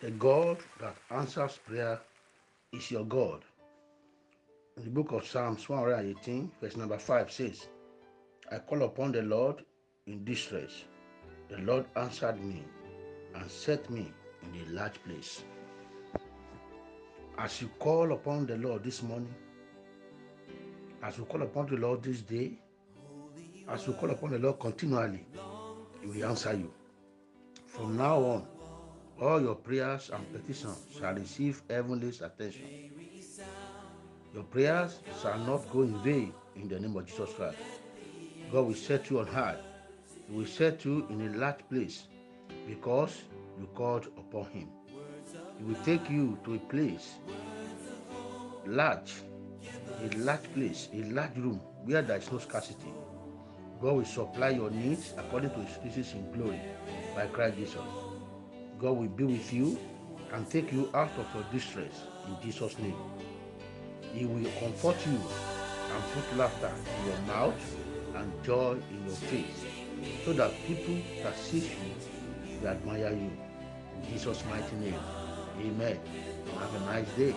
The God that answers prayer is your God. In the book of Psalms 118, verse number 5 says, I call upon the Lord in distress. The Lord answered me and set me in a large place. As you call upon the Lord this morning, as you call upon the Lord this day, as you call upon the Lord continually, He will answer you. From now on, all your prayers and petitions shall receive heavenly's attention. Your prayers shall not go in vain in the name of Jesus Christ. God will set you on high. He will set you in a large place because you called upon Him. He will take you to a place large, a large place, a large room where there is no scarcity. God will supply your needs according to His riches in glory by Christ Jesus. God will be with you and take you out of your distress in Jesus' name. He will comfort you and put laughter in your mouth and joy in your face so that people that see you will admire you. In Jesus' mighty name. Amen. Have a nice day.